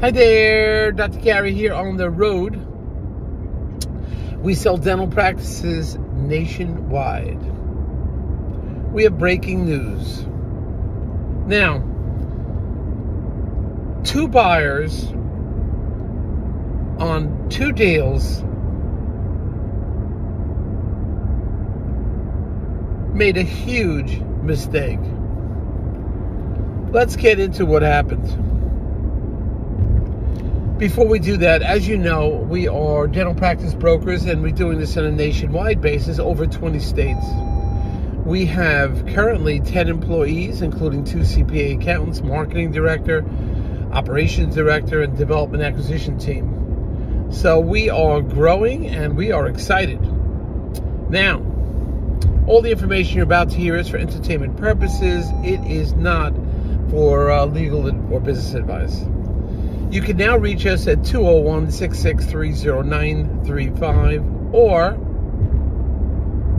Hi there, Dr. Gary here on the road. We sell dental practices nationwide. We have breaking news. Now, two buyers on two deals made a huge mistake. Let's get into what happened. Before we do that, as you know, we are dental practice brokers and we're doing this on a nationwide basis over 20 states. We have currently 10 employees, including two CPA accountants, marketing director, operations director, and development acquisition team. So we are growing and we are excited. Now, all the information you're about to hear is for entertainment purposes. It is not for uh, legal or business advice. You can now reach us at 201 663 0935 or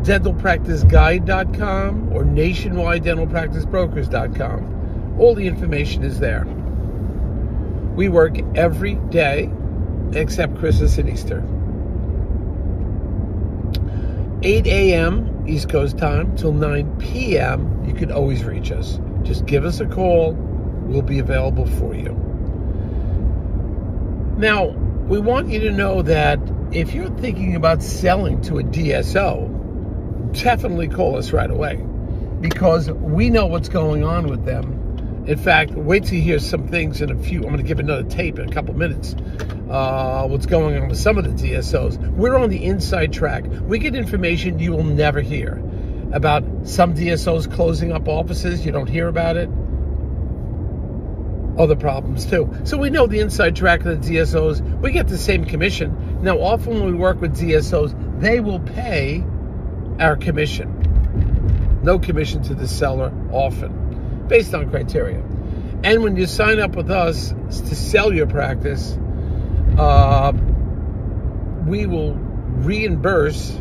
dentalpracticeguide.com or nationwidedentalpracticebrokers.com. All the information is there. We work every day except Christmas and Easter. 8 a.m. East Coast time till 9 p.m. You can always reach us. Just give us a call. We'll be available for you. Now, we want you to know that if you're thinking about selling to a DSO, definitely call us right away because we know what's going on with them. In fact, wait till you hear some things in a few. I'm going to give another tape in a couple minutes. Uh, what's going on with some of the DSOs? We're on the inside track. We get information you will never hear about some DSOs closing up offices. You don't hear about it other problems too. So we know the inside track of the DSOs. We get the same commission. Now, often when we work with DSOs, they will pay our commission. No commission to the seller, often, based on criteria. And when you sign up with us to sell your practice, uh, we will reimburse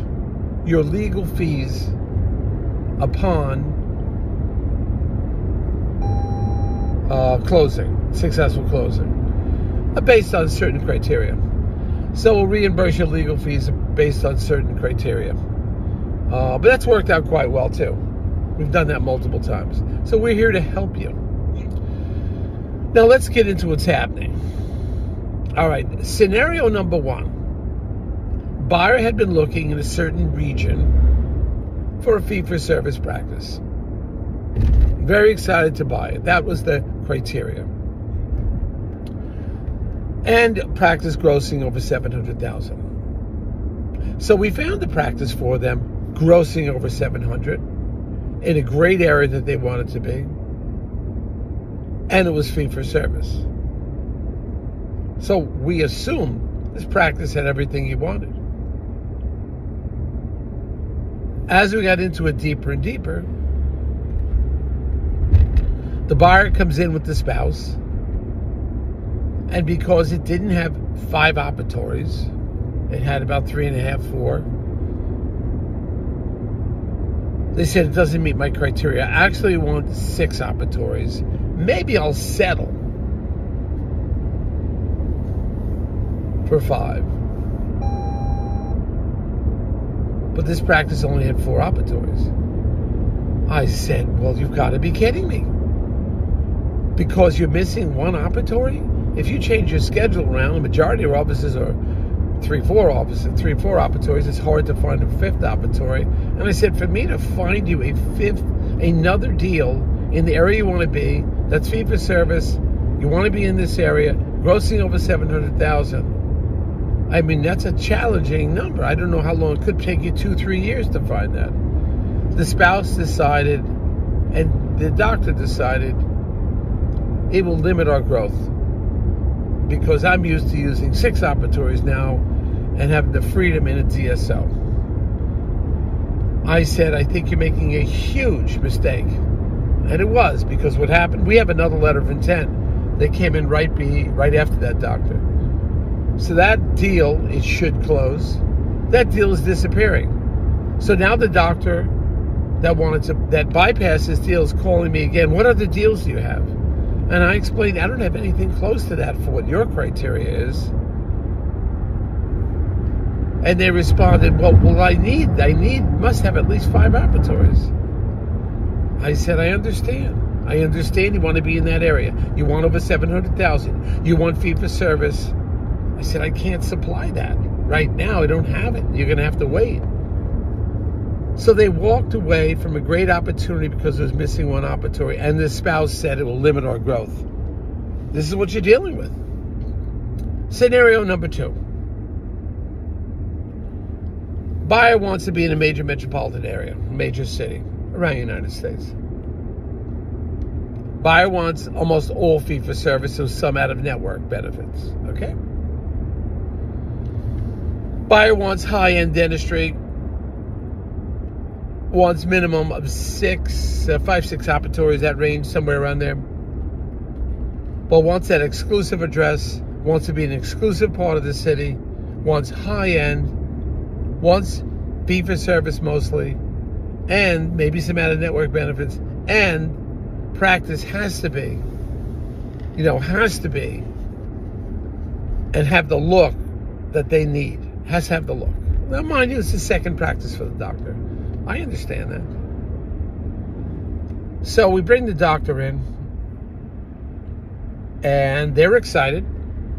your legal fees upon uh, closing, successful closing, uh, based on certain criteria. So we'll reimburse your legal fees based on certain criteria. Uh, but that's worked out quite well too. We've done that multiple times. So we're here to help you. Now let's get into what's happening. All right, scenario number one. Buyer had been looking in a certain region for a fee for service practice. Very excited to buy it. That was the criteria. And practice grossing over 700,000. So we found the practice for them grossing over 700 in a great area that they wanted to be. And it was fee for service. So we assumed this practice had everything he wanted. As we got into it deeper and deeper, the buyer comes in with the spouse, and because it didn't have five operatories, it had about three and a half, four. They said it doesn't meet my criteria. I actually want six operatories. Maybe I'll settle for five. But this practice only had four operatories. I said, Well, you've got to be kidding me because you're missing one operatory? If you change your schedule around, the majority of offices are three, four offices, three, four operatories. It's hard to find a fifth operatory. And I said, for me to find you a fifth, another deal in the area you want to be, that's fee for service, you want to be in this area, grossing over 700,000. I mean, that's a challenging number. I don't know how long it could take you two, three years to find that. The spouse decided, and the doctor decided, it will limit our growth because I'm used to using six operatories now and having the freedom in a DSL. I said, I think you're making a huge mistake. And it was because what happened, we have another letter of intent that came in right be, right after that doctor. So that deal, it should close. That deal is disappearing. So now the doctor that wanted to that bypass this deal is calling me again. What other deals do you have? And I explained, I don't have anything close to that for what your criteria is. And they responded, well, well, I need, I need, must have at least five operatories. I said, I understand. I understand you want to be in that area. You want over 700,000. You want fee for service. I said, I can't supply that. Right now, I don't have it. You're going to have to wait. So they walked away from a great opportunity because it was missing one operatory, and the spouse said it will limit our growth. This is what you're dealing with. Scenario number two. Buyer wants to be in a major metropolitan area, major city around the United States. Buyer wants almost all fee for service and some out of network benefits. Okay? Buyer wants high end dentistry, wants minimum of six, uh, five, six operatories, that range, somewhere around there. But wants that exclusive address, wants to be an exclusive part of the city, wants high end, wants fee for service mostly, and maybe some added network benefits, and practice has to be, you know, has to be, and have the look that they need. Has to have the look. Now, mind you, it's the second practice for the doctor. I understand that. So we bring the doctor in, and they're excited,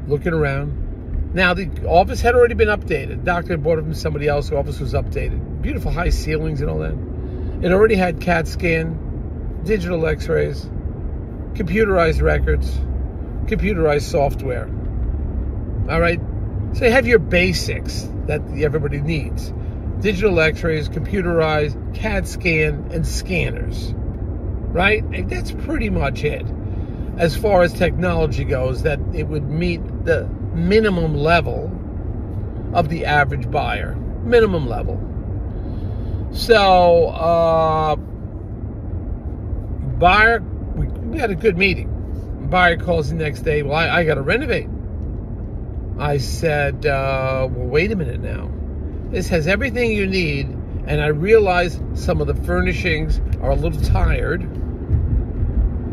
looking around. Now the office had already been updated. doctor had bought it from somebody else. The office was updated. Beautiful high ceilings and all that. It already had CAT scan, digital X-rays, computerized records, computerized software. All right. So you have your basics that everybody needs digital x rays, computerized, CAT scan, and scanners. Right? And that's pretty much it. As far as technology goes, that it would meet the minimum level of the average buyer. Minimum level. So, uh, buyer, we, we had a good meeting. Buyer calls the next day, well, I, I got to renovate. I said, uh, well, wait a minute now this has everything you need, and I realize some of the furnishings are a little tired,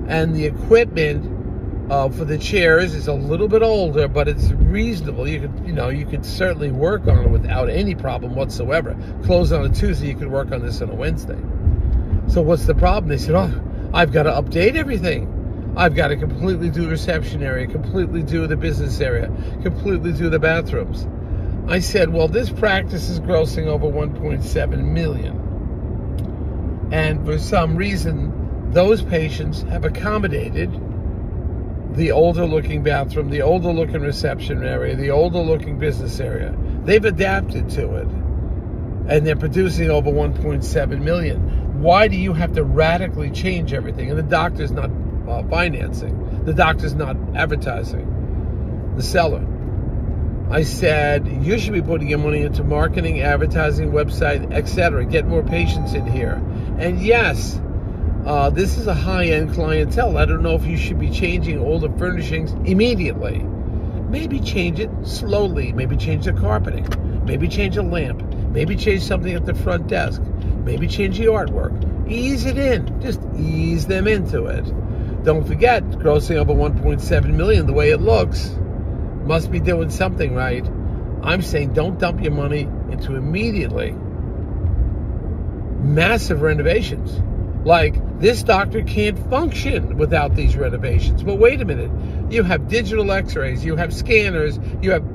and the equipment uh, for the chairs is a little bit older, but it's reasonable. You could, you know, you could certainly work on it without any problem whatsoever. Close on a Tuesday, you could work on this on a Wednesday. So what's the problem? They said, oh, I've got to update everything. I've got to completely do the reception area, completely do the business area, completely do the bathrooms. I said, well, this practice is grossing over 1.7 million. And for some reason, those patients have accommodated the older looking bathroom, the older looking reception area, the older looking business area. They've adapted to it. And they're producing over 1.7 million. Why do you have to radically change everything? And the doctor's not uh, financing, the doctor's not advertising, the seller. I said, you should be putting your money into marketing, advertising, website, etc. Get more patients in here. And yes, uh, this is a high-end clientele. I don't know if you should be changing all the furnishings immediately. Maybe change it slowly. Maybe change the carpeting. Maybe change a lamp. Maybe change something at the front desk. Maybe change the artwork. Ease it in. Just ease them into it. Don't forget, grossing over 1.7 million the way it looks must be doing something right. I'm saying don't dump your money into immediately massive renovations. Like this doctor can't function without these renovations. But wait a minute, you have digital X-rays, you have scanners, you have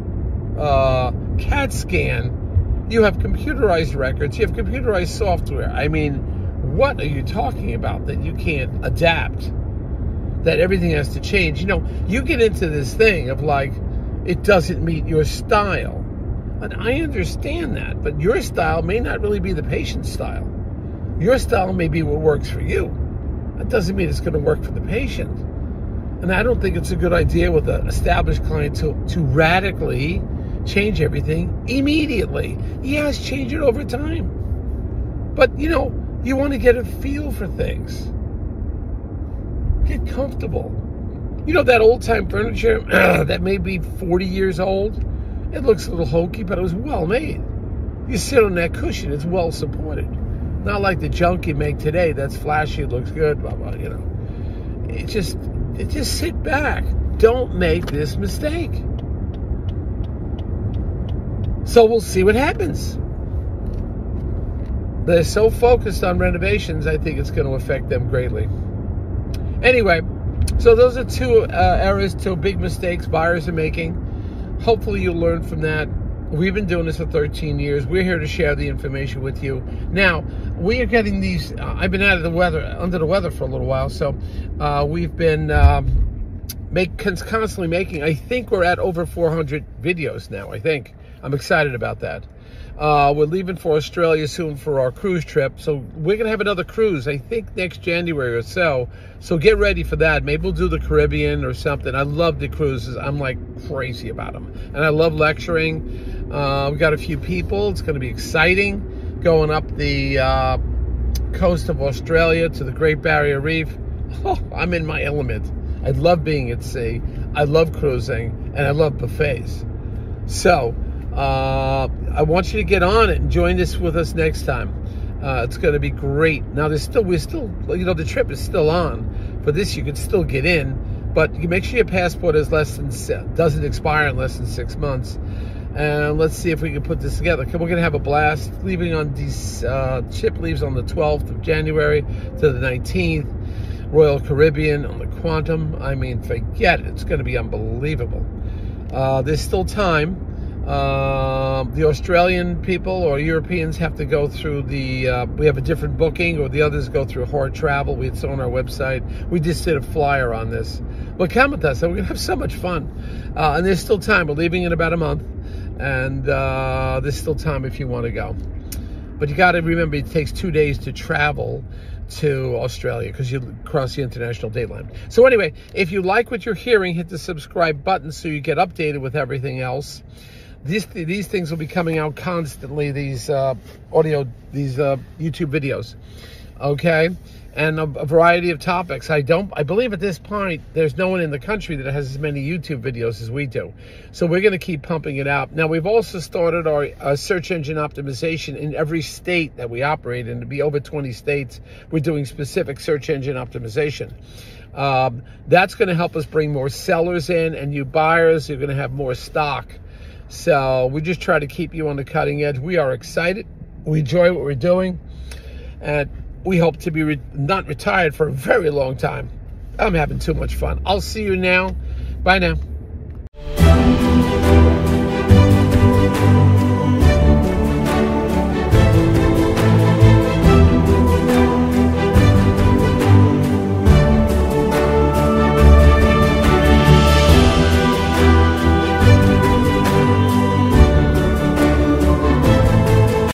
uh, CAT scan, you have computerized records, you have computerized software. I mean, what are you talking about that you can't adapt? That everything has to change. You know, you get into this thing of like, it doesn't meet your style. And I understand that, but your style may not really be the patient's style. Your style may be what works for you. That doesn't mean it's going to work for the patient. And I don't think it's a good idea with an established client to, to radically change everything immediately. Yes, change it over time. But, you know, you want to get a feel for things. Get comfortable. You know that old time furniture that may be 40 years old? It looks a little hokey, but it was well made. You sit on that cushion, it's well supported. Not like the junk you make today that's flashy, it looks good, blah, blah, you know. It just just sit back. Don't make this mistake. So we'll see what happens. They're so focused on renovations, I think it's going to affect them greatly. Anyway, so those are two uh, errors, two big mistakes buyers are making. Hopefully, you learn from that. We've been doing this for 13 years. We're here to share the information with you. Now, we are getting these. Uh, I've been out of the weather, under the weather for a little while, so uh, we've been um, make constantly making. I think we're at over 400 videos now. I think I'm excited about that. Uh, we're leaving for Australia soon for our cruise trip. So we're going to have another cruise, I think next January or so. So get ready for that. Maybe we'll do the Caribbean or something. I love the cruises. I'm like crazy about them. And I love lecturing. Uh, we got a few people. It's going to be exciting going up the uh, coast of Australia to the Great Barrier Reef. Oh, I'm in my element. I love being at sea. I love cruising and I love buffets. So, uh, I want you to get on it and join us with us next time. Uh, it's going to be great. Now, there's still we're still you know the trip is still on. For this, you could still get in, but you make sure your passport is less than doesn't expire in less than six months. And let's see if we can put this together. We're going to have a blast. Leaving on these uh, ship leaves on the 12th of January to the 19th. Royal Caribbean on the Quantum. I mean, forget it. It's going to be unbelievable. Uh, there's still time. Uh, the Australian people or Europeans have to go through the, uh, we have a different booking, or the others go through hard travel. We saw on our website. We just did a flyer on this. But come with us, and we're going to have so much fun. Uh, and there's still time. We're leaving in about a month, and uh, there's still time if you want to go. But you got to remember, it takes two days to travel to Australia because you cross the international date line. So anyway, if you like what you're hearing, hit the subscribe button so you get updated with everything else these these things will be coming out constantly. These uh, audio, these uh, YouTube videos, okay, and a, a, variety of topics. I don't, I believe at this point there's no one in the country that has as many YouTube videos as we do. So we're to keep pumping it out. Now we've also started our, our search engine optimization in every state that we operate in. To be over 20 states, we're doing specific search engine optimization. Um, that's going to help us bring more sellers in and new buyers. You're going to have more stock. So we just try to keep you on the cutting edge. We are excited. We enjoy what we're doing. And we hope to be re not retired for a very long time. I'm having too much fun. I'll see you now. Bye now.